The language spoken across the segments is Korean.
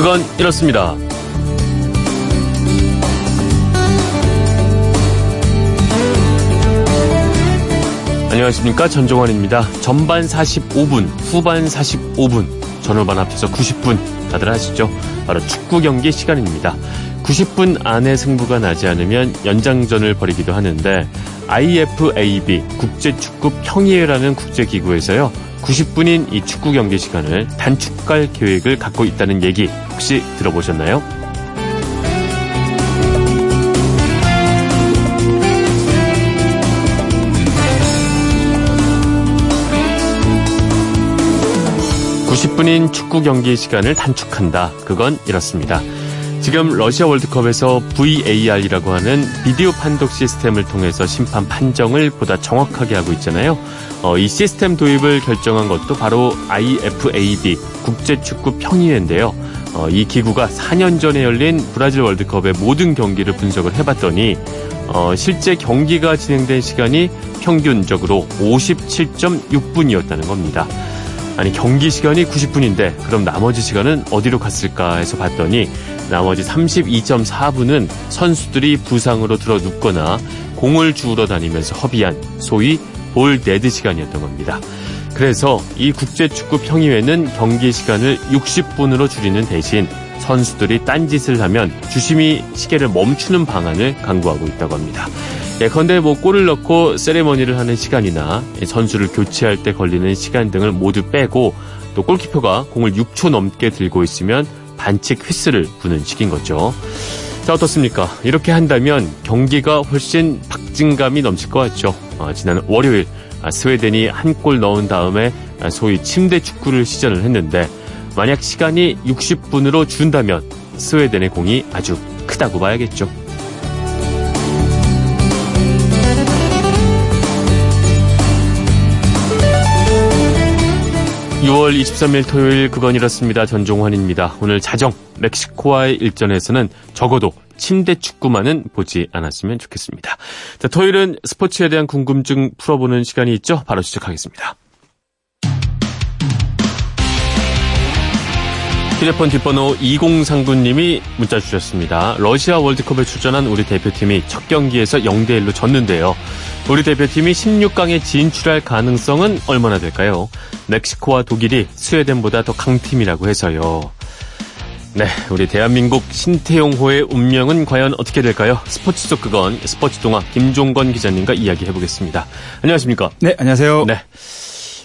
그건 이렇습니다. 안녕하십니까 전종환입니다. 전반 45분, 후반 45분, 전후반 합쳐서 90분 다들 아시죠? 바로 축구 경기 시간입니다. 90분 안에 승부가 나지 않으면 연장전을 벌이기도 하는데 IFAB 국제축구 평의회라는 국제기구에서요 90분인 이 축구 경기 시간을 단축할 계획을 갖고 있다는 얘기 혹시 들어보셨나요? (90분인) 축구 경기 시간을 단축한다 그건 이렇습니다 지금 러시아 월드컵에서 VAR이라고 하는 비디오 판독 시스템을 통해서 심판 판정을 보다 정확하게 하고 있잖아요. 어, 이 시스템 도입을 결정한 것도 바로 IFAB 국제축구 평의회인데요. 어, 이 기구가 4년 전에 열린 브라질 월드컵의 모든 경기를 분석을 해봤더니 어, 실제 경기가 진행된 시간이 평균적으로 57.6분이었다는 겁니다. 아니 경기 시간이 90분인데 그럼 나머지 시간은 어디로 갔을까 해서 봤더니 나머지 32.4분은 선수들이 부상으로 들어 눕거나 공을 주우러 다니면서 허비한 소위 ball dead 시간이었던 겁니다. 그래서 이 국제축구 평의회는 경기 시간을 60분으로 줄이는 대신 선수들이 딴짓을 하면 주심이 시계를 멈추는 방안을 강구하고 있다고 합니다. 예컨대 뭐 골을 넣고 세레머니를 하는 시간이나 선수를 교체할 때 걸리는 시간 등을 모두 빼고 또 골키퍼가 공을 6초 넘게 들고 있으면 반칙 휘슬을 부는 식인 거죠. 자 어떻습니까? 이렇게 한다면 경기가 훨씬 박진감이 넘칠 것 같죠. 어, 지난 월요일 스웨덴이 한 골 넣은 다음에 소위 침대 축구를 시전을 했는데 만약 시간이 60분으로 준다면 스웨덴의 공이 아주 크다고 봐야겠죠. 6월 23일 토요일 그건 이렇습니다. 전종환입니다. 오늘 자정 멕시코와의 일전에서는 적어도 침대 축구만은 보지 않았으면 좋겠습니다. 자, 토요일은 스포츠에 대한 궁금증 풀어보는 시간이 있죠. 바로 시작하겠습니다. 휴대폰 뒷번호 2039님이 문자 주셨습니다. 러시아 월드컵에 출전한 우리 대표팀이 첫 경기에서 0대1로 졌는데요. 우리 대표팀이 16강에 진출할 가능성은 얼마나 될까요? 멕시코와 독일이 스웨덴보다 더 강팀이라고 해서요. 네, 우리 대한민국 신태용호의 운명은 과연 어떻게 될까요? 스포츠 속 그건 스포츠 동화 김종건 기자님과 이야기해보겠습니다. 안녕하십니까? 네, 안녕하세요. 네.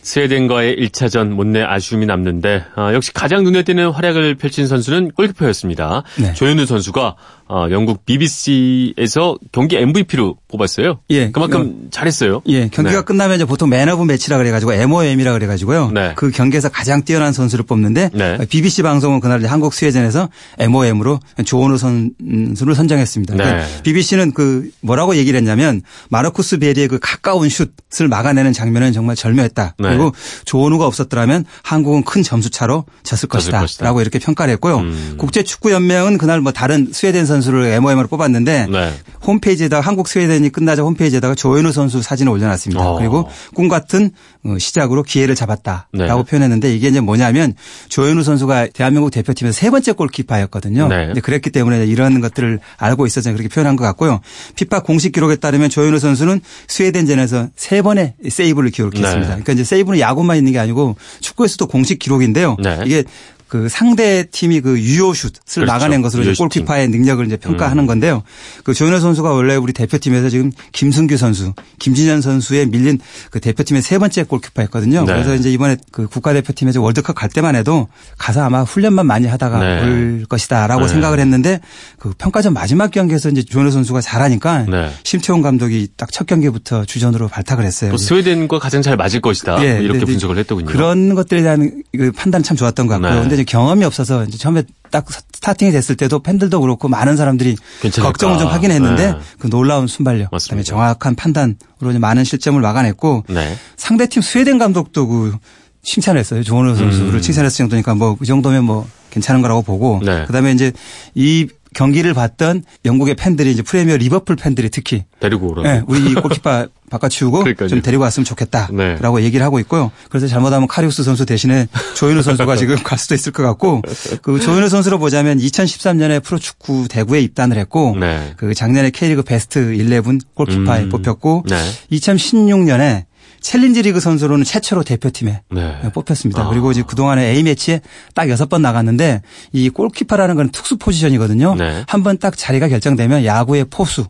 스웨덴과의 1차전 못내 아쉬움이 남는데 어, 역시 가장 눈에 띄는 활약을 펼친 선수는 골키퍼였습니다. 네. 조현우 선수가 어, 영국 BBC에서 경기 MVP로 뽑았어요. 예. 그만큼 어, 잘했어요. 예. 경기가 네. 끝나면 이제 보통 man of match라 그래가지고 MOM이라 그래가지고요. 네. 그 경기에서 가장 뛰어난 선수를 뽑는데 네. BBC 방송은 그날 한국 스웨덴에서 MOM으로 조현우 선수를 선정했습니다. 네. BBC는 그 뭐라고 얘기를 했냐면 마르쿠스 베리의 그 가까운 슛을 막아내는 장면은 정말 절묘했다. 네. 그리고 조원우가 없었더라면 한국은 큰 점수 차로 졌을 것이다. 것이다. 라고 이렇게 평가를 했고요. 음. 국제축구연맹은 그날 뭐 다른 스웨덴 선 수를 MOM으로 뽑았는데 네. 홈페이지에다가 한국 스웨덴이 끝나자 홈페이지에다가 조현우 선수 사진을 올려놨습니다. 어. 그리고 꿈 같은 어, 시작으로 기회를 잡았다라고 네. 표현했는데 이게 이제 뭐냐면 조현우 선수가 대한민국 대표팀에서 세 번째 골키퍼였거든요. 네. 근데 그랬기 때문에 이런 것들을 알고 있어서 그렇게 표현한 것 같고요. 피파 공식 기록에 따르면 조현우 선수는 스웨덴전에서 세 번의 세이브를 기록했습니다. 네. 그러니까 이제 세이브는 야구만 있는 게 아니고 축구에서도 공식 기록인데요. 네. 이게 그 상대 팀이 그 유효 슛을 그렇죠. 막아낸 것으로 이제 골키퍼의 능력을 이제 평가하는 음. 건데요. 그 조현우 선수가 원래 우리 대표팀에서 지금 김승규 선수, 김진현 선수에 밀린 그 대표팀의 세 번째 골키퍼였거든요. 네. 그래서 이제 이번에 그 국가대표팀에서 월드컵 갈 때만 해도 가서 아마 훈련만 많이 하다가 네. 올 것이다라고 네. 생각을 했는데 그 평가전 마지막 경기에서 이제 조현우 선수가 잘하니까 네. 심태용 감독이 딱 첫 경기부터 주전으로 발탁을 했어요. 또 스웨덴과 가장 잘 맞을 것이다. 예. 뭐 이렇게 분석을 했더군요. 그런 것들에 대한 그 판단 참 좋았던 것 같고요. 네. 이제 경험이 없어서 이제 처음에 딱 스타팅이 됐을 때도 팬들도 그렇고 많은 사람들이 괜찮을까? 걱정을 좀 하긴 했는데 네. 그 놀라운 순발력, 맞습니다. 그다음에 정확한 판단으로 이제 많은 실점을 막아냈고 네. 상대팀 스웨덴 감독도 그 칭찬했어요. 조원호 선수를 음. 칭찬했을 정도니까 뭐 그 정도면 뭐 괜찮은 거라고 보고 네. 그다음에 이제 이 경기를 봤던 영국의 팬들이 이제 프리미어 리버풀 팬들이 특히 데리고 오라. 네, 우리 골키퍼 바꿔치우고 좀 데리고 왔으면 좋겠다라고 네. 얘기를 하고 있고요. 그래서 잘못하면 카리우스 선수 대신에 조현우 선수가 지금 갈 수도 있을 것 같고 그 조현우 선수로 보자면 2013년에 프로축구 대구에 입단을 했고 네. 그 작년에 K리그 베스트 11 골키퍼에 음. 뽑혔고 네. 2016년에 챌린지 리그 선수로는 최초로 대표팀에 네. 뽑혔습니다. 아. 그리고 이제 그동안에 A매치에 딱 여섯 번 나갔는데 이 골키퍼라는 건 특수 포지션이거든요. 네. 한번 딱 자리가 결정되면 야구의 포수랑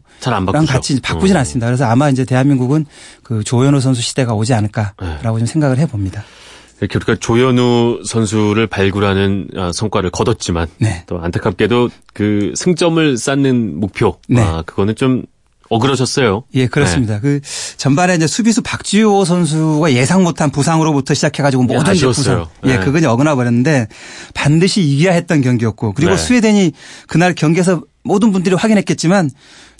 같이 바꾸진 음. 않습니다. 그래서 아마 이제 대한민국은 그 조현우 선수 시대가 오지 않을까라고 네. 좀 생각을 해봅니다. 이렇게 우리가 조현우 선수를 발굴하는 아, 성과를 거뒀지만 네. 또 안타깝게도 그 승점을 쌓는 목표 네. 아, 그거는 좀 어그러졌어요. 예, 그렇습니다. 네. 그 전반에 이제 수비수 박지호 선수가 예상 못한 부상으로부터 시작해가지고 모든 게 부상. 예, 네. 그건 어그나 버렸는데 반드시 이겨야 했던 경기였고 그리고 네. 스웨덴이 그날 경기에서 모든 분들이 확인했겠지만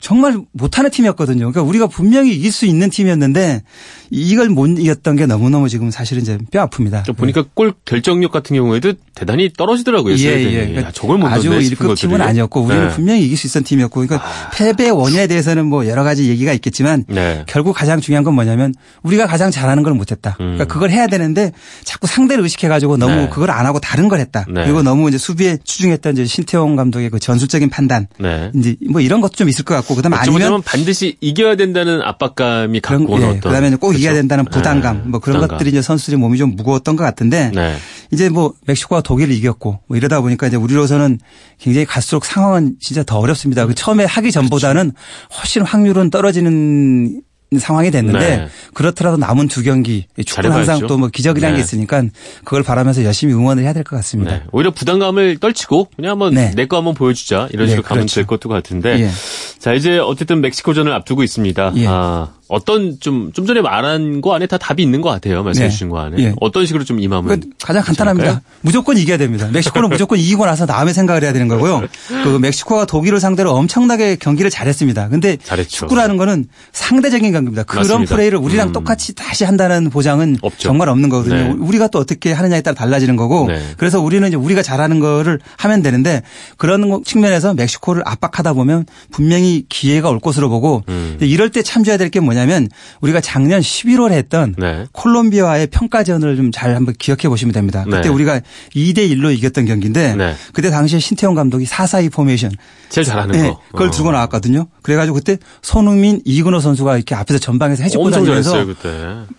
정말 못하는 팀이었거든요. 그러니까 우리가 분명히 이길 수 있는 팀이었는데 이걸 못 이겼던 게 너무너무 지금 사실은 이제 뼈 아픕니다. 보니까 네. 골 결정력 같은 경우에도 대단히 떨어지더라고요. 예, 예. 그러니까 저걸 못 아주 1급 팀은 아니었고 우리는 네. 분명히 이길 수 있었던 팀이었고 그러니까 아. 패배 원인에 대해서는 뭐 여러 가지 얘기가 있겠지만 네. 결국 가장 중요한 건 뭐냐면 우리가 가장 잘하는 걸 못했다. 음. 그러니까 그걸 해야 되는데 자꾸 상대를 의식해가지고 너무 네. 그걸 안 하고 다른 걸 했다. 네. 그리고 너무 이제 수비에 추중했던 이제 신태용 감독의 그 전술적인 판단 네. 이제 뭐 이런 것도 좀 있을 것 같고 그다음에 아니면 반드시 이겨야 된다는 압박감이 갖고 오는 예, 어떤 그다음에 꼭 그렇죠. 이겨야 된다는 부담감 네. 뭐 그런 부담감. 것들이 이제 선수들이 몸이 좀 무거웠던 것 같은데 네. 이제 뭐 멕시코가 독일을 이겼고 뭐 이러다 보니까 이제 우리로서는 굉장히 갈수록 상황은 진짜 더 어렵습니다. 그 처음에 하기 전보다는 훨씬 확률은 떨어지는 상황이 됐는데 네. 그렇더라도 남은 두 경기 축구는 항상 또 뭐 기적이라는 네. 게 있으니까 그걸 바라면서 열심히 응원을 해야 될 것 같습니다. 네. 오히려 부담감을 떨치고 그냥 한번 네. 내거 한번 보여주자 이런 네, 식으로 가면 그렇죠. 될 것도 같은데 예. 자 이제 어쨌든 멕시코전을 앞두고 있습니다. 예. 아, 어떤 좀, 좀 전에 말한 거 안에 다 답이 있는 것 같아요. 말씀해 네. 주신 거 안에. 예. 어떤 식으로 좀 임하면. 그러니까 가장 간단합니다. 괜찮을까요? 무조건 이겨야 됩니다. 멕시코는 무조건 이기고 나서 다음에 생각을 해야 되는 거고요. 그 멕시코가 독일을 상대로 엄청나게 경기를 잘했습니다. 근데 잘했죠. 축구라는 거는 상대적인 경기입니다. 그런 맞습니다. 플레이를 우리랑 음. 똑같이 다시 한다는 보장은 없죠. 정말 없는 거거든요. 네. 우리가 또 어떻게 하느냐에 따라 달라지는 거고 네. 그래서 우리는 이제 우리가 잘하는 거를 하면 되는데 그런 측면에서 멕시코를 압박하다 보면 분명히 기회가 올 것으로 보고 음. 이럴 때 참조해야 될 게 뭐냐 면 우리가 작년 11월에 했던 네. 콜롬비아와의 평가전을 좀 잘 한번 기억해 보시면 됩니다. 그때 네. 우리가 2대 1로 이겼던 경기인데 네. 그때 당시에 신태용 감독이 4-4-2 포메이션 제일 잘하는 네. 거. 그걸 어. 들고 나왔거든요. 그래가지고 그때 손흥민, 이근호 선수가 이렇게 앞에서 전방에서 해주고 다니면서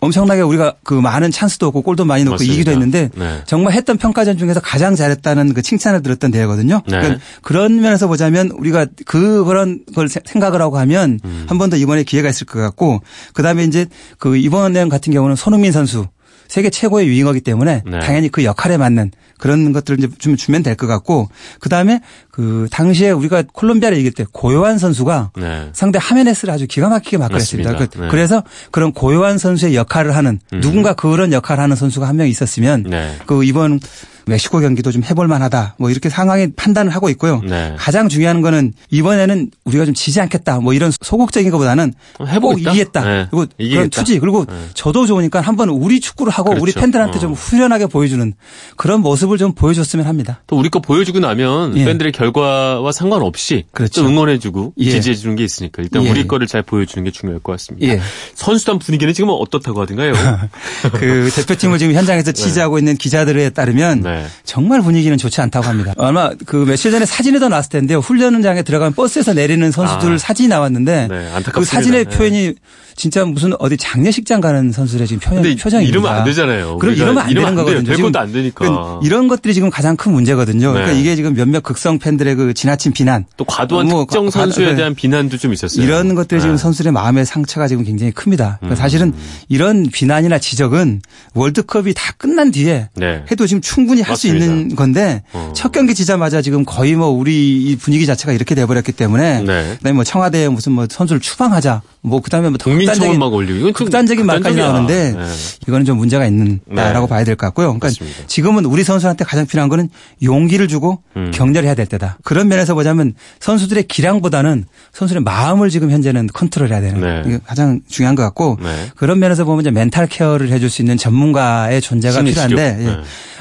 엄청나게 우리가 그 많은 찬스도 얻고 골도 많이 넣고 맞습니다. 이기도 했는데 네. 정말 했던 평가전 중에서 가장 잘했다는 그 칭찬을 들었던 대회거든요. 네. 그러니까 그런 면에서 보자면 우리가 그 그런 걸 생각을 하고 하면 음. 한번 더 이번에 기회가 있을 것 같고 그다음에 이제 그 이번 내용 같은 경우는 손흥민 선수 세계 최고의 유잉어기 때문에 네. 당연히 그 역할에 맞는 그런 것들을 이제 좀 주면 될 것 같고 그 다음에 그 당시에 우리가 콜롬비아를 이길 때 고요한 선수가 네. 상대 하메네스를 아주 기가 막히게 막았습니다. 그 네. 그래서 그런 고요한 선수의 역할을 하는 음. 누군가 그런 역할을 하는 선수가 한 명 있었으면 네. 그 이번 멕시코 경기도 좀 해볼 만하다. 뭐 이렇게 상황에 판단을 하고 있고요. 네. 가장 중요한 거는 이번에는 우리가 좀 지지 않겠다. 뭐 이런 소극적인 것보다는 꼭 이기겠다. 네. 그리고 이기겠다. 그런 투지 그리고 네. 저도 좋으니까 한번 우리 축구를 하고 그렇죠. 우리 팬들한테 어. 좀 후련하게 보여주는 그런 모습을 좀 보여줬으면 합니다. 또 우리 거 보여주고 나면 예. 팬들의 결과와 상관없이 그렇죠. 또 응원해주고 예. 지지해주는 게 있으니까 일단 예. 우리 거를 잘 보여주는 게 중요할 것 같습니다. 예. 선수단 분위기는 지금 어떻다고 하던가요? 그 대표팀을 지금 현장에서 취재하고 네. 있는 기자들에 따르면 네. 정말 분위기는 좋지 않다고 합니다. 아마 그 며칠 전에 사진이 더 나왔을 텐데요. 훈련장에 들어가면 버스에서 내리는 선수들 아. 사진이 나왔는데 네, 그 사진의 네. 표현이 진짜 무슨 어디 장례식장 가는 선수들의 지금 표현, 표정입니다. 이러면 안 되잖아요. 그럼 이러면 안 되는 거거든요. 될 것도 안 되니까. 그러니까 이런 것들이 지금 가장 큰 문제거든요. 그러니까 네. 이게 지금 몇몇 극성 팬들의 그 지나친 비난. 또 과도한 뭐 특정 선수에 대한 비난도 좀 있었어요. 이런 것들이 네. 지금 선수들의 마음의 상처가 지금 굉장히 큽니다. 그러니까 음. 사실은 이런 비난이나 지적은 월드컵이 다 끝난 뒤에 네. 해도 지금 충분히 할 수 있는 건데 어. 첫 경기 지자마자 지금 거의 뭐 우리 분위기 자체가 이렇게 돼버렸기 때문에 네. 그다음에 뭐 청와대에 무슨 뭐 선수를 추방하자 뭐 그다음에 뭐 국민청원 막 올리고 이건 극단적인 말까지 나오는데 네. 이거는 좀 문제가 있는다라고 네. 봐야 될 것 같고요. 그러니까 맞습니다. 지금은 우리 선수한테 가장 필요한 거는 용기를 주고 음. 격려해야 될 때다. 그런 면에서 보자면 선수들의 기량보다는 선수의 마음을 지금 현재는 컨트롤해야 되는 네. 이게 가장 중요한 것 같고 네. 그런 면에서 보면 이제 mental care를 해줄 수 있는 전문가의 존재가 필요한데.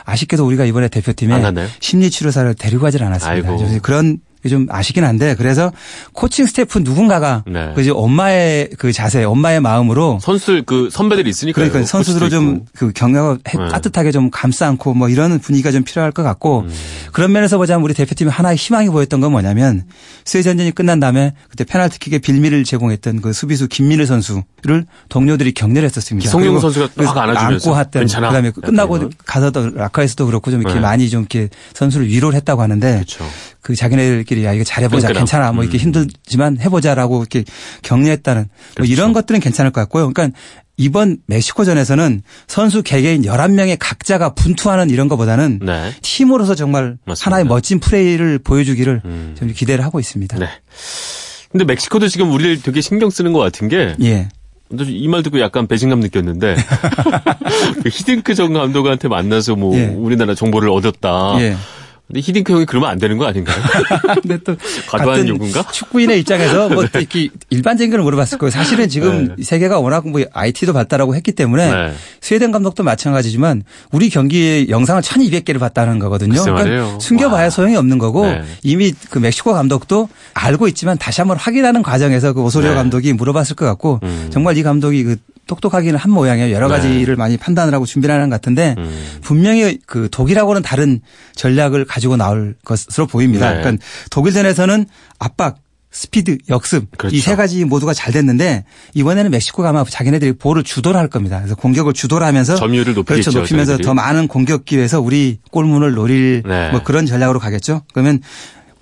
아쉽게도 우리가 이번에 대표팀에 심리치료사를 데리고 가질 않았습니다. 아이고. 그런 좀 아쉽긴 한데 그래서 코칭 스태프 누군가가 네. 그 이제 엄마의 그 자세, 엄마의 마음으로 선수 그 선배들이 있으니까 그러니까 선수들을 좀 그 경력을 네. 따뜻하게 좀 감싸 안고 뭐 이런 분위기가 좀 필요할 것 같고 음. 그런 면에서 보자면 우리 대표팀이 하나의 희망이 보였던 건 뭐냐면 스웨전전이 끝난 다음에 그때 페널티킥의 빌미를 제공했던 그 수비수 김민우 선수를 동료들이 격려했었습니다. 송영 선수가 딱 안아주면서 안고 했던 그다음에 끝나고 가서도 라카에서도 그렇고 좀 이렇게 네. 많이 좀 이렇게 선수를 위로를 했다고 하는데 그렇죠. 그 자기네들끼리 야 이거 잘해보자 그러니까. 괜찮아 뭐 이렇게 음. 힘들지만 해보자라고 이렇게 격려했다는 뭐 그렇죠. 뭐 이런 것들은 괜찮을 것 같고요. 그러니까 이번 멕시코전에서는 선수 개개인 11명의 각자가 분투하는 이런 것보다는 네. 팀으로서 정말 맞습니다. 하나의 멋진 플레이를 보여주기를 음. 좀 기대를 하고 있습니다. 네. 근데 멕시코도 지금 우리를 되게 신경 쓰는 것 같은 게 예. 이말 듣고 약간 배신감 느꼈는데 그 히딩크 전 감독한테 만나서 뭐 예. 우리나라 정보를 얻었다. 예. 근데 히딩크 형이 그러면 안 되는 거 아닌가요? 근데 또 과도한 요구인가? 축구인의 입장에서 뭐 네. 이렇게 일반적인 걸 물어봤을 거예요. 사실은 지금 네. 세계가 워낙 뭐 IT도 봤다라고 했기 때문에 네. 스웨덴 감독도 마찬가지지만 우리 경기의 영상을 1200개를 봤다는 거거든요. 그러니까 숨겨봐야 와. 소용이 없는 거고 네. 이미 그 멕시코 감독도 알고 있지만 다시 한번 확인하는 과정에서 그 오소리오 네. 감독이 물어봤을 것 같고 음. 정말 이 감독이 그 똑똑하기는 한 모양이에요. 여러 네. 가지를 네. 많이 판단을 하고 준비를 하는 것 같은데 음. 분명히 그 독일하고는 다른 전략을 가지고 나올 것으로 보입니다. 네. 그러니까 독일전에서는 압박 스피드, 역습 그렇죠. 이세 가지 모두가 잘 됐는데 이번에는 멕시코가 아마 자기네들이 볼을 주도를 할 겁니다. 그래서 공격을 주도를 하면서 점유율을 높이겠죠. 그렇죠. 높이면서 저희들이. 더 많은 공격 기회에서 우리 골문을 노릴 네. 뭐 그런 전략으로 가겠죠. 그러면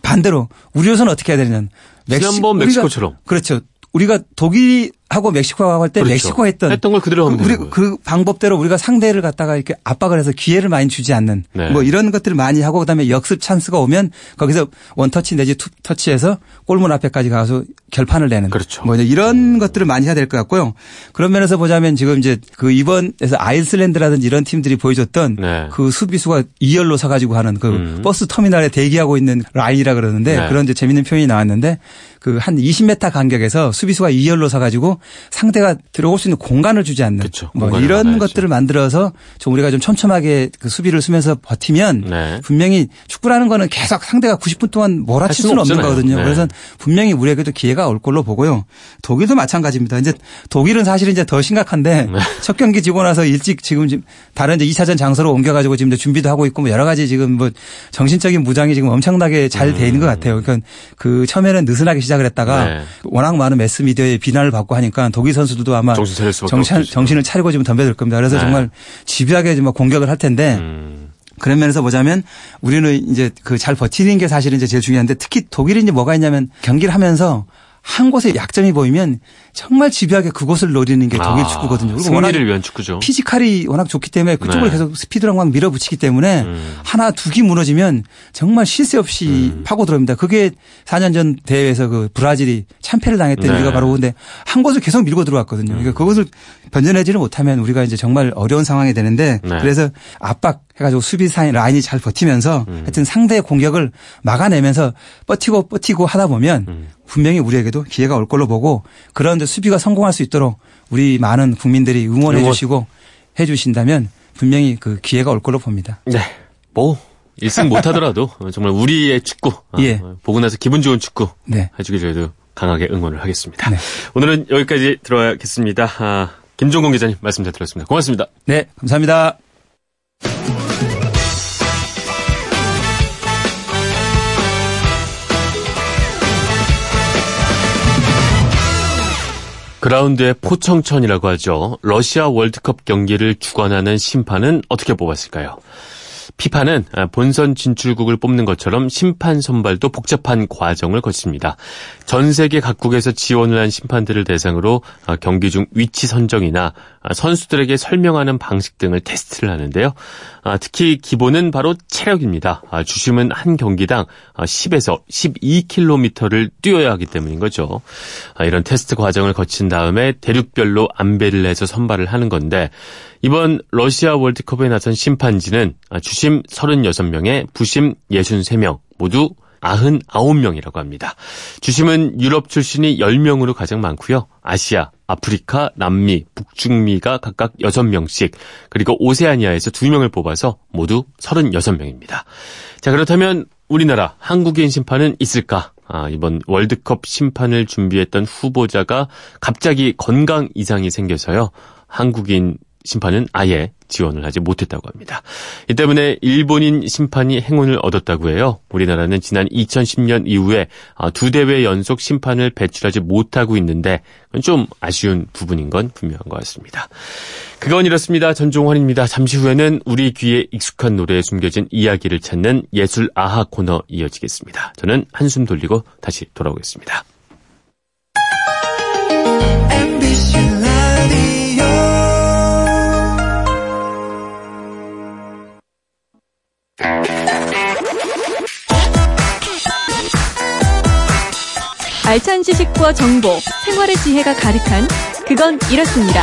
반대로 우리로서는 어떻게 해야 되냐면 멕시, 지난번 멕시코처럼 그렇죠. 우리가 독일 하고 멕시코하고 할때 그렇죠. 멕시코 했던 했던 걸 그대로 하면 우리 그 방법대로 우리가 상대를 갖다가 이렇게 압박을 해서 기회를 많이 주지 않는 네. 뭐 이런 것들을 많이 하고 그다음에 역습 찬스가 오면 거기서 원터치 내지 투터치해서 골문 앞에까지 가서 결판을 내는 그렇죠. 뭐 이런 음. 것들을 많이 해야 될 것 같고요. 그런 면에서 보자면 지금 이제 그 이번에서 아이슬란드라든지 이런 팀들이 보여줬던 네. 그 수비수가 2열로 서 가지고 하는 그 음. 버스 터미널에 대기하고 있는 라인이라 그러는데 네. 그런 이제 재밌는 표현이 나왔는데 그 한 20m 간격에서 수비수가 2열로 서 가지고 상대가 들어올 수 있는 공간을 주지 않는 그렇죠. 뭐 이런. 것들을 만들어서 좀 우리가 좀 촘촘하게 그 수비를 쓰면서 버티면 네. 분명히 축구라는 거는 계속 상대가 90분 동안 몰아칠 수는 없는 거거든요. 네. 그래서 분명히 우리에게도 기회가 올 걸로 보고요. 독일도 마찬가지입니다. 이제 독일은 사실 이제 더 심각한데 네. 첫 경기 지고 나서 일찍 지금 다른 이제 2차전 장소로 옮겨가지고 지금 준비도 하고 있고 뭐 여러 가지 지금 뭐 정신적인 무장이 지금 엄청나게 잘 돼 있는 것 같아요. 그러니까 그 처음에는 느슨하게 시작을 했다가 네. 워낙 많은 매스 미디어의 비난을 받고 하니까 독일 선수들도 아마 정신 정신, 정신 을 차리고 지금 덤벼들 겁니다. 그래서 네. 정말 집요하게 좀 공격을 할 텐데 음. 그런 면에서 보자면 우리는 이제 그 잘 버티는 게 사실은 이제 제일 중요한데 특히 독일이 이제 뭐가 있냐면 경기를 하면서 한 곳에 약점이 보이면 정말 집요하게 그곳을 노리는 게 독일 아, 축구거든요. 승리를 위한 축구죠. 피지컬이 워낙 좋기 때문에 그쪽으로 네. 계속 스피드랑 막 밀어붙이기 때문에 음. 하나 두 기 무너지면 정말 실세 없이 음. 파고 들어옵니다. 그게 4년 전 대회에서 그 브라질이 참패를 당했던 네. 이유가 바로 근데 한 곳을 계속 밀고 들어왔거든요. 그러니까 음. 그것을 변전하지를 못하면 우리가 이제 정말 어려운 상황이 되는데 네. 그래서 압박 해가지고 수비 라인이 잘 버티면서 음. 하여튼 상대의 공격을 막아내면서 버티고 버티고 하다 보면 음. 분명히 우리에게도 기회가 올 걸로 보고 그런 데 수비가 성공할 수 있도록 우리 많은 국민들이 응원해 응원. 주시고 해 주신다면 분명히 그 기회가 올 걸로 봅니다. 네. 뭐 1승 못 하더라도 정말 우리의 축구 어, 예. 보고 나서 기분 좋은 축구 네. 해 주길 저희도 강하게 응원을 하겠습니다. 네. 오늘은 여기까지 들어야겠습니다. 아, 김종공 기자님 말씀 잘 들었습니다. 고맙습니다. 네, 감사합니다. 그라운드의 포청천이라고 하죠. 러시아 월드컵 경기를 주관하는 심판은 어떻게 뽑았을까요? 피파는 본선 진출국을 뽑는 것처럼 심판 선발도 복잡한 과정을 거칩니다. 전 세계 각국에서 지원을 한 심판들을 대상으로 경기 중 위치 선정이나 선수들에게 설명하는 방식 등을 테스트를 하는데요. 특히 기본은 바로 체력입니다. 주심은 한 경기당 10에서 12km를 뛰어야 하기 때문인 거죠. 이런 테스트 과정을 거친 다음에 대륙별로 안배를 해서 선발을 하는 건데 이번 러시아 월드컵에 나선 심판진은 주심 36명에 부심 63명 모두 99명이라고 합니다. 주심은 유럽 출신이 10명으로 가장 많고요. 아시아, 아프리카, 남미, 북중미가 각각 6명씩 그리고 오세아니아에서 2명을 뽑아서 모두 36명입니다. 자 그렇다면 우리나라 한국인 심판은 있을까? 아, 이번 월드컵 심판을 준비했던 후보자가 갑자기 건강 이상이 생겨서요. 한국인 심판은 아예 지원을 하지 못했다고 합니다. 이 때문에 일본인 심판이 행운을 얻었다고 해요. 우리나라는 지난 2010년 이후에 아, 두 대회 연속 심판을 배출하지 못하고 있는데 좀 아쉬운 부분인 건 분명한 것 같습니다. 그건 이렇습니다. 전종환입니다. 잠시 후에는 우리 귀에 익숙한 노래에 숨겨진 이야기를 찾는 예술 아하 코너 이어지겠습니다. 저는 한숨 돌리고 다시 돌아오겠습니다. 알찬 지식과 정보, 생활의 지혜가 가득한 그건 이렇습니다.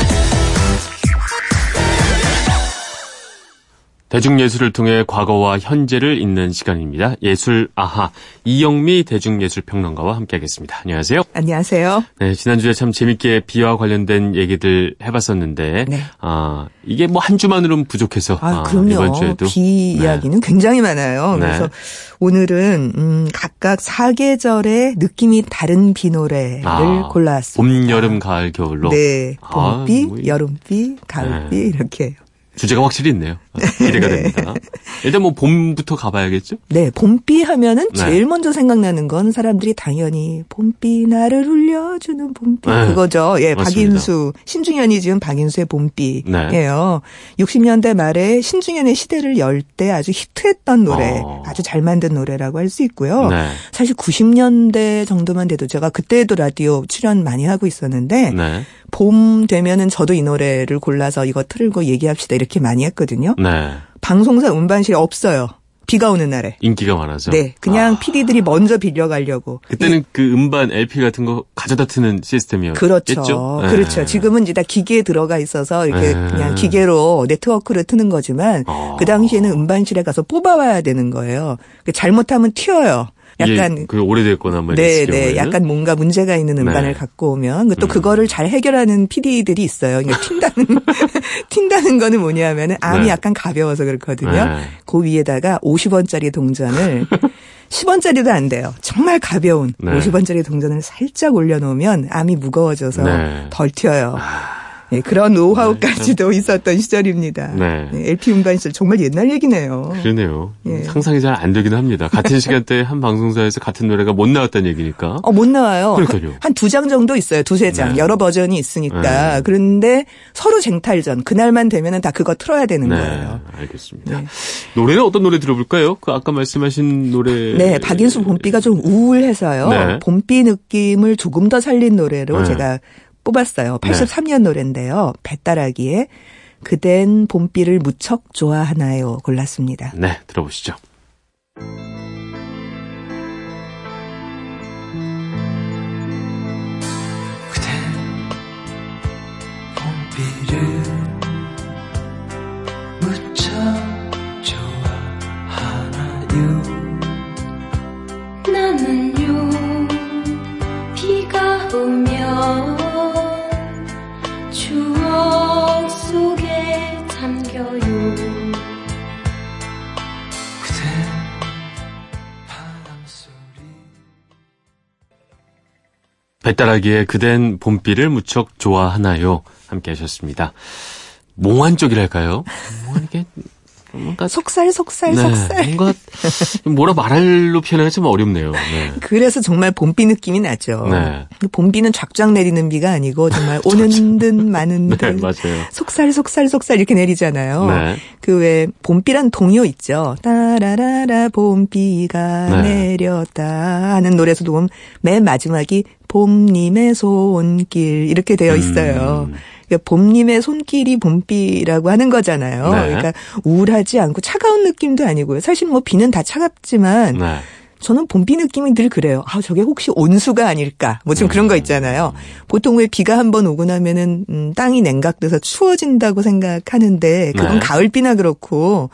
대중예술을 통해 과거와 현재를 잇는 시간입니다. 예술 아하 이영미 대중예술평론가와 함께하겠습니다. 안녕하세요. 안녕하세요. 네, 지난주에 참 재밌게 비와 관련된 얘기들 해봤었는데 네. 아 이게 뭐 한 주만으로는 부족해서 아, 아, 이번 주에도 비 네. 이야기는 굉장히 많아요. 네. 그래서 오늘은 음, 각각 사계절의 느낌이 다른 비 노래를 아, 골라왔습니다. 봄, 여름, 가을, 겨울로. 네, 봄비, 아, 뭐... 여름비, 가을비 네. 이렇게 주제가 확실히 있네요. 기대가 네. 됩니다. 일단 뭐 봄부터 가봐야겠죠? 네, 봄비 하면은 네. 제일 먼저 생각나는 건 사람들이 당연히 봄비 나를 울려주는 봄비 네. 그거죠. 예, 맞습니다. 박인수 신중현이 지은 박인수의 봄비예요. 네. 60년대 말에 신중현의 시대를 열 때 아주 히트했던 노래, 어. 아주 잘 만든 노래라고 할 수 있고요. 네. 사실 90년대 정도만 돼도 제가 그때도 라디오 출연 많이 하고 있었는데. 네. 봄 되면은 저도 이 노래를 골라서 이거 틀고 얘기합시다 이렇게 많이 했거든요. 네. 방송사 음반실에 없어요. 비가 오는 날에. 인기가 많아서. 네. 그냥 아. PD들이 먼저 빌려가려고. 그때는 이, 그 음반 LP 같은 거 가져다 트는 시스템이었죠. 그렇죠. 네. 그렇죠. 지금은 이제 다 기계에 들어가 있어서 이렇게 네. 그냥 기계로 네트워크를 트는 거지만 아. 그 당시에는 음반실에 가서 뽑아와야 되는 거예요. 잘못하면 튀어요. 약간 그 오래됐거나 뭐 네, 네, 약간 뭔가 문제가 있는 네. 음반을 네. 갖고 오면 또 음. 그거를 잘 해결하는 PD들이 있어요. 그러니까 튄다는 튄다는 거는 뭐냐면은 암이 네. 약간 가벼워서 그렇거든요. 네. 그 위에다가 50원짜리 동전을 10원짜리도 안 돼요. 정말 가벼운 네. 50원짜리 동전을 살짝 올려놓으면 암이 무거워져서 네. 덜 튀어요. 아. 네, 그런 노하우까지도 네, 있었던 시절입니다. 네. 네, LP 음반 시절 정말 옛날 얘기네요. 그러네요. 예. 상상이 잘 안 되긴 합니다. 같은 시간대에 한 방송사에서 같은 노래가 못 나왔다는 얘기니까. 어, 못 나와요. 그러니까요. 한 두 장 정도 있어요. 두세 장. 네. 여러 버전이 있으니까. 네. 그런데 서로 쟁탈전. 그날만 되면은 다 그거 틀어야 되는 네, 거예요. 알겠습니다. 네. 노래는 어떤 노래 들어볼까요? 그 아까 말씀하신 노래. 네, 박인수 봄비가 좀 우울해서요. 네. 봄비 느낌을 조금 더 살린 노래로 제가 뽑았어요. 83년 네. 노래인데요. 배따라기에 그댄 봄비를 무척 좋아하나요? 골랐습니다. 네, 들어보시죠. 그댄 봄비를 무척 좋아하나요? 나는요 비가 오면 배따라기에 그댄 봄비를 무척 좋아하나요? 함께 하셨습니다. 몽환 쪽이랄까요? 뭐 이게 뭔가 속살 속살 네, 속살 뭔가 뭐라 말할로 표현하기 좀 어렵네요. 네. 그래서 정말 봄비 느낌이 나죠. 네. 봄비는 쫙쫙 내리는 비가 아니고 정말 오는 듯 마는 네, 듯 네, 맞아요. 속살 속살 속살 이렇게 내리잖아요. 네. 그왜 봄비란 동요 있죠. 따라라라 봄비가 네. 내렸다 하는 노래에서도 보면 맨 마지막이 봄님의 손길 이렇게 되어 있어요. 음. 그러니까 봄님의 손길이 봄비라고 하는 거잖아요. 네. 그러니까 우울하지 않고 차가운 느낌도 아니고요. 사실 뭐 비는 다 차갑지만 네. 저는 봄비 느낌이 늘 그래요. 아, 저게 혹시 온수가 아닐까? 뭐 좀 그런 거 음. 있잖아요. 보통 왜 비가 한번 오고 나면은 음, 땅이 냉각돼서 추워진다고 생각하는데 그건 네. 가을비나 그렇고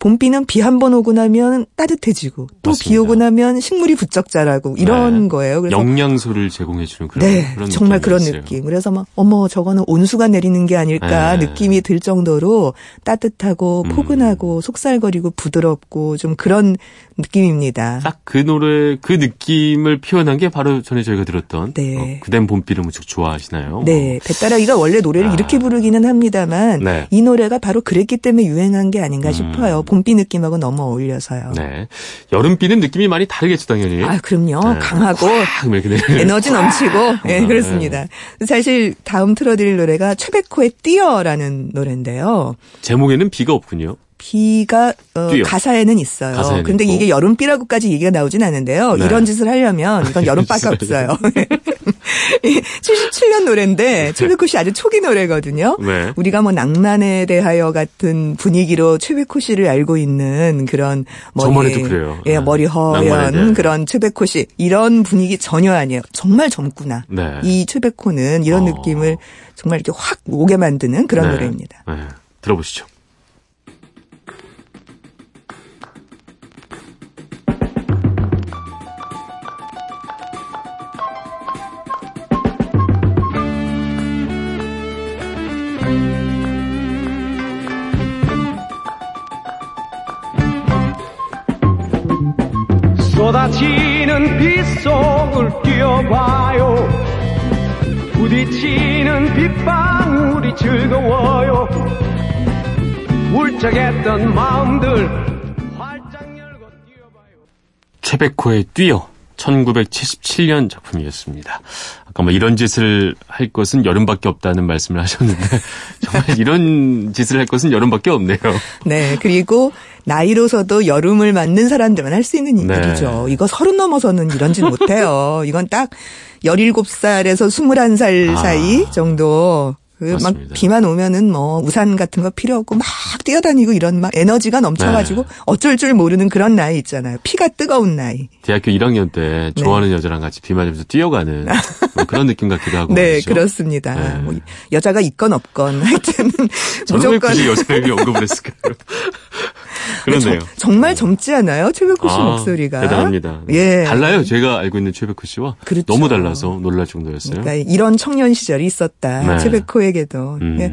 봄비는 비 한 번 오고 나면 따뜻해지고 또 비 오고 나면 식물이 부쩍 자라고 이런 네. 거예요. 그래서 영양소를 제공해 주는 그런 네, 그런 정말 그런 있어요. 느낌. 그래서 막 어머 저거는 온수가 내리는 게 아닐까 네. 느낌이 들 정도로 따뜻하고 음. 포근하고 음. 속살거리고 부드럽고 좀 그런 느낌입니다. 딱 그 노래 그 느낌을 표현한 게 바로 전에 저희가 들었던 네. 어, 그댄 봄비를 무척 좋아하시나요? 네, 배따라기가 원래 노래를 아. 이렇게 부르기는 합니다만 네. 이 노래가 바로 그랬기 때문에 유행한 게 아닌가 음. 싶어요. 봄비 느낌하고 너무 어울려서요. 네. 여름비는 느낌이 많이 다르겠죠, 당연히. 아, 그럼요. 네. 강하고 에너지 넘치고. 네, 그렇습니다. 네. 사실 다음 틀어드릴 노래가 최백호의 뛰어라는 노래인데요. 제목에는 비가 없군요. 비가 어, 가사에는 있어요. 가사에는 그런데 있고. 이게 여름비라고까지 얘기가 나오진 않은데요. 네. 이런 짓을 하려면 이건 여름밖에 없어요. 77년 노래인데 최백호 씨 아주 초기 노래거든요. 네. 우리가 뭐 낭만에 대하여 같은 분위기로 최백호 씨를 알고 있는 그런 머리 그래요. 예, 네. 머리 허연 그런 최백호 씨 이런 분위기 전혀 아니에요. 정말 젊구나. 네. 이 최백호는 이런 어. 느낌을 정말 이렇게 확 오게 만드는 그런 네. 노래입니다. 네. 들어보시죠. 쏟아지는 빗속을 뛰어봐요. 부딪히는 빗방울이 즐거워요. 울적했던 마음들 활짝 열고 뛰어봐요. 최백호의 뛰어 1977년 작품이었습니다. 아까 뭐 이런 짓을 할 것은 여름밖에 없다는 말씀을 하셨는데 정말 이런 짓을 할 것은 여름밖에 없네요. 네, 그리고 나이로서도 여름을 맞는 사람들만 할 수 있는 네. 일이죠. 이거 서른 넘어서는 이런 짓 못해요. 이건 딱 17살에서 21살 아. 사이 정도 그 막 비만 오면은 뭐 우산 같은 거 필요 없고 막 뛰어다니고 이런 막 에너지가 넘쳐가지고 네. 어쩔 줄 모르는 그런 나이 있잖아요. 피가 뜨거운 나이. 대학교 1학년 때 네. 좋아하는 네. 여자랑 같이 비 맞으면서 뛰어가는 뭐 그런 느낌 같기도 하고. 네, 그렇죠? 그렇습니다. 네. 뭐 여자가 있건 없건 하여튼 무조건. 굳이 여자에게 언급을 했을까요? 그렇네요. 정 말 젊지 않아요? 최백호 씨 아, 목소리가. 대단합니다. 예. 달라요. 제가 알고 있는 최백호 씨와. 그렇죠. 너무 달라서 놀랄 정도였어요. 그러니까 이런 청년 시절이 있었다. 네. 최백호에게도. 음. 예.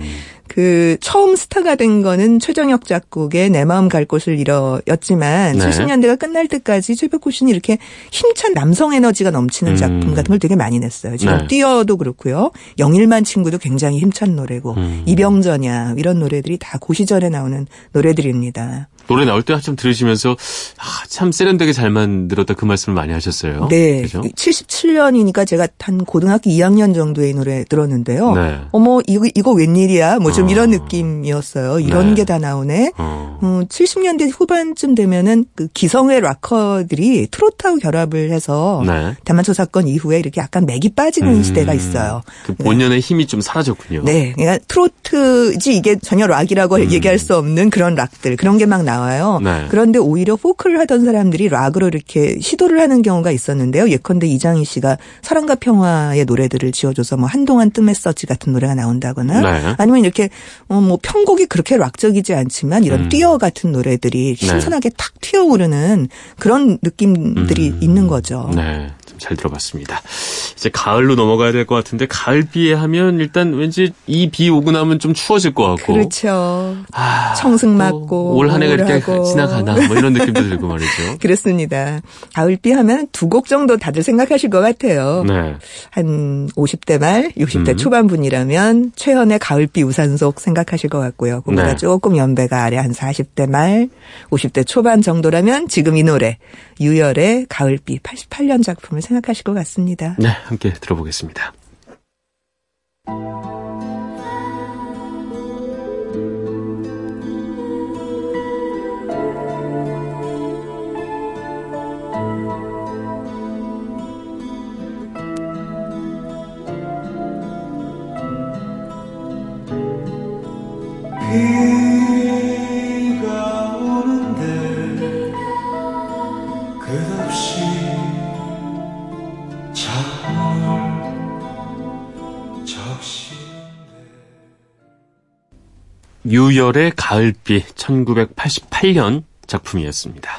그 처음 스타가 된 거는 최정혁 작곡의 내 마음 갈 곳을 잃어였지만 네. 70년대가 끝날 때까지 최백호 씨는 이렇게 힘찬 남성 에너지가 넘치는 음. 작품 같은 걸 되게 많이 냈어요. 지금 네. 뛰어도 그렇고요. 영일만 친구도 굉장히 힘찬 노래고 음. 이병전야 이런 노래들이 다 고시절에 나오는 노래들입니다. 노래 나올 때 한참 들으시면서 아, 참 세련되게 잘 만들었다 그 말씀을 많이 하셨어요. 네. 그죠? 77년이니까 제가 한 고등학교 2학년 정도의 노래 들었는데요. 네. 어머 이거 이거 웬일이야? 뭐좀 어. 이런 느낌이었어요. 이런 네. 게다 나오네. 어. 음, 70년대 후반쯤 되면은 그 기성의 락커들이 트로트하고 결합을 해서 네. 대만초 사건 이후에 이렇게 약간 맥이 빠지는 음. 시대가 있어요. 그 본연의 힘이 좀 사라졌군요. 네. 그러니까 트로트지 이게 전혀 락이라고 음. 얘기할 수 없는 그런 락들 그런 게 막 나와. 나와요. 네. 그런데 오히려 포크를 하던 사람들이 락으로 이렇게 시도를 하는 경우가 있었는데요. 예컨대 이장희 씨가 사랑과 평화의 노래들을 지어줘서 뭐 한동안 뜸했었지 같은 노래가 나온다거나 네. 아니면 이렇게 어뭐 편곡이 그렇게 락적이지 않지만 이런 음. 뛰어 같은 노래들이 네. 신선하게 네. 탁 튀어오르는 그런 느낌들이 음. 있는 거죠. 네. 잘 들어봤습니다. 이제 가을로 넘어가야 될 것 같은데 가을비에 하면 일단 왠지 이 비 오고 나면 좀 추워질 것 같고. 그렇죠. 아, 청승 맞고 올 한 해가 이렇게 지나가나 뭐 이런 느낌도 들고 말이죠. 그렇습니다. 가을비 하면 두 곡 정도 다들 생각하실 것 같아요. 네. 한 50대 말, 60대 음. 초반 분이라면 최현의 가을비 우산속 생각하실 것 같고요. 그보다 네. 조금 연배가 아래 한 40대 말, 50대 초반 정도라면 지금 이 노래 유열의 가을비 88년 작품을 생각하실 것 같습니다. 네, 함께 들어보겠습니다. 유열의 가을비 1988년 작품이었습니다.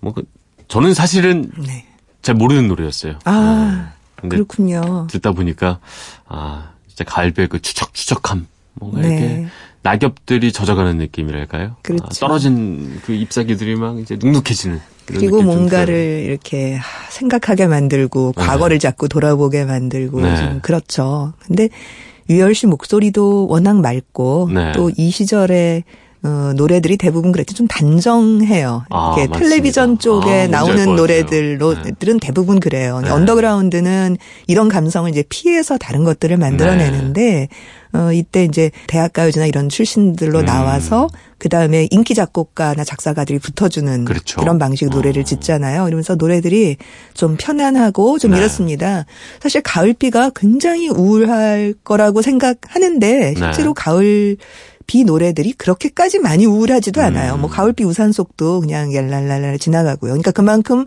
뭐 그, 저는 사실은 네. 잘 모르는 노래였어요. 아 네. 그렇군요. 듣다 보니까 아 진짜 가을비의 그 추적추적함 뭔가 네. 이렇게 낙엽들이 젖어가는 느낌이랄까요? 그렇죠. 아, 떨어진 그 잎사귀들이 막 이제 눅눅해지는. 그리고 뭔가를 이렇게 생각하게 만들고 네. 과거를 자꾸 돌아보게 만들고 네. 좀 그렇죠. 근데 유열 씨 목소리도 워낙 맑고 네. 또이 시절에 어, 노래들이 대부분 그랬죠. 좀 단정해요. 아, 이렇게 맞습니다. 텔레비전 쪽에 아, 나오는 노래들로들은 네. 대부분 그래요. 네. 언더그라운드는 이런 감성을 이제 피해서 다른 것들을 만들어내는데 네. 어, 이때 이제 대학가요제나 이런 출신들로 음. 나와서 그 다음에 인기 작곡가나 작사가들이 붙어주는 그렇죠. 그런 방식 노래를 어. 짓잖아요. 이러면서 노래들이 좀 편안하고 좀 네. 이렇습니다. 사실 가을비가 굉장히 우울할 거라고 생각하는데 실제로 네. 가을 비 노래들이 그렇게까지 많이 우울하지도 않아요. 음. 뭐 가을비 우산속도 그냥 얄랄랄랄 지나가고요. 그러니까 그만큼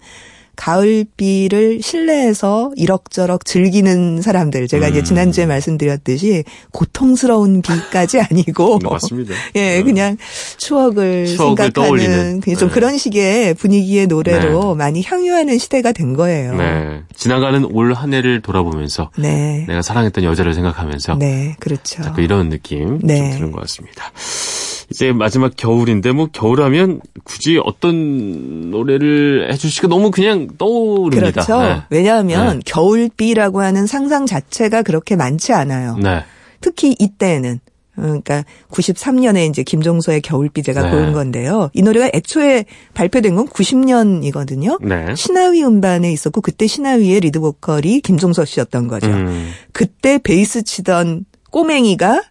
가을비를 실내에서 이럭저럭 즐기는 사람들. 제가 음. 이제 지난주에 말씀드렸듯이 고통스러운 비까지 아니고. 맞습니다. 예, 음. 그냥 추억을, 추억을 생각하는 떠올리는. 좀 네. 그런 식의 분위기의 노래로 네. 많이 향유하는 시대가 된 거예요. 네. 지나가는 올 한 해를 돌아보면서 네. 내가 사랑했던 여자를 생각하면서 네, 그렇죠. 자꾸 이런 느낌 네. 좀 드는 것 같습니다. 이제 마지막 겨울인데 뭐 겨울하면 굳이 어떤 노래를 해주시가 너무 그냥 떠오릅니다. 그렇죠. 네. 왜냐하면 네. 겨울비라고 하는 상상 자체가 그렇게 많지 않아요. 네. 특히 이때는 그러니까 93년에 이제 김종서의 겨울비 제가 네. 고른 건데요. 이 노래가 애초에 발표된 건 90년이거든요. 네. 시나위 음반에 있었고 그때 시나위의 리드 보컬이 김종서 씨였던 거죠. 음. 그때 베이스 치던 꼬맹이가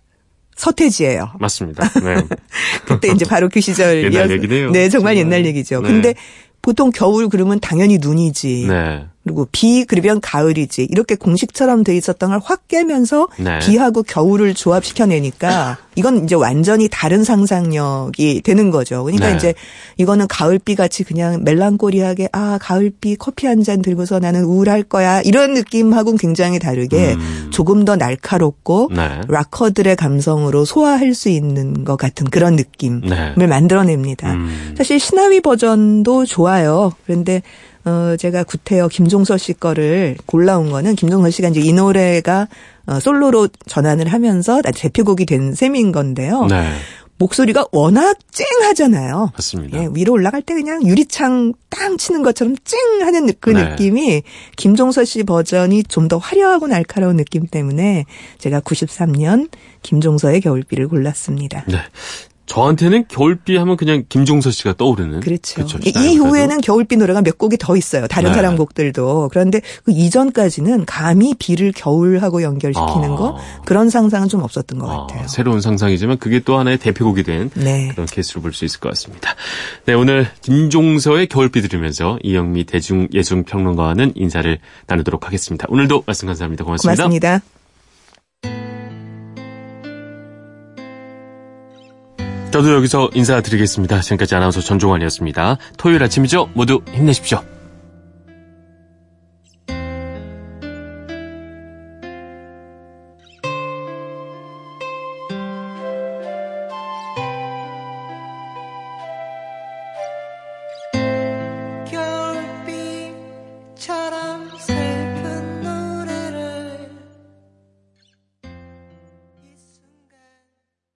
서태지예요. 맞습니다. 네. 그때 이제 바로 그 시절 옛날 얘기네요. 네, 정말 옛날 얘기죠. 네. 근데 보통 겨울 그러면 당연히 눈이지. 네. 그리고 비 그러면 가을이지. 이렇게 공식처럼 돼 있었던 걸 확 깨면서 네. 비하고 겨울을 조합시켜내니까 이건 이제 완전히 다른 상상력이 되는 거죠. 그러니까 네. 이제 이거는 가을비 같이 그냥 멜랑꼬리하게 아 가을비 커피 한 잔 들고서 나는 우울할 거야 이런 느낌하고는 굉장히 다르게 음. 조금 더 날카롭고 네. 락커들의 감성으로 소화할 수 있는 것 같은 그런 느낌을 네. 만들어냅니다. 음. 사실 신하위 버전도 좋아요. 그런데 어, 제가 구태여 김종서 씨 거를 골라온 거는 김종서 씨가 이제 이 노래가 어, 솔로로 전환을 하면서 대표곡이 된 셈인 건데요. 네. 목소리가 워낙 쨍하잖아요. 맞습니다. 예, 위로 올라갈 때 그냥 유리창 땅 치는 것처럼 쨍 하는 그 네. 느낌이 김종서 씨 버전이 좀 더 화려하고 날카로운 느낌 때문에 제가 93년 김종서의 겨울비를 골랐습니다. 네. 저한테는 겨울비 하면 그냥 김종서 씨가 떠오르는. 그렇죠. 그렇죠. 이후에는 겨울비 노래가 몇 곡이 더 있어요. 다른 네. 사람 곡들도. 그런데 그 이전까지는 감히 비를 겨울하고 연결시키는 아. 거 그런 상상은 좀 없었던 것 아. 같아요. 새로운 상상이지만 그게 또 하나의 대표곡이 된 네. 그런 케이스로 볼 수 있을 것 같습니다. 네, 오늘 김종서의 겨울비 들으면서 이영미 대중예술평론가와는 인사를 나누도록 하겠습니다. 오늘도 말씀 감사합니다. 고맙습니다. 고맙습니다. 저도 여기서 인사드리겠습니다. 지금까지 아나운서 전종환이었습니다. 토요일 아침이죠? 모두 힘내십시오.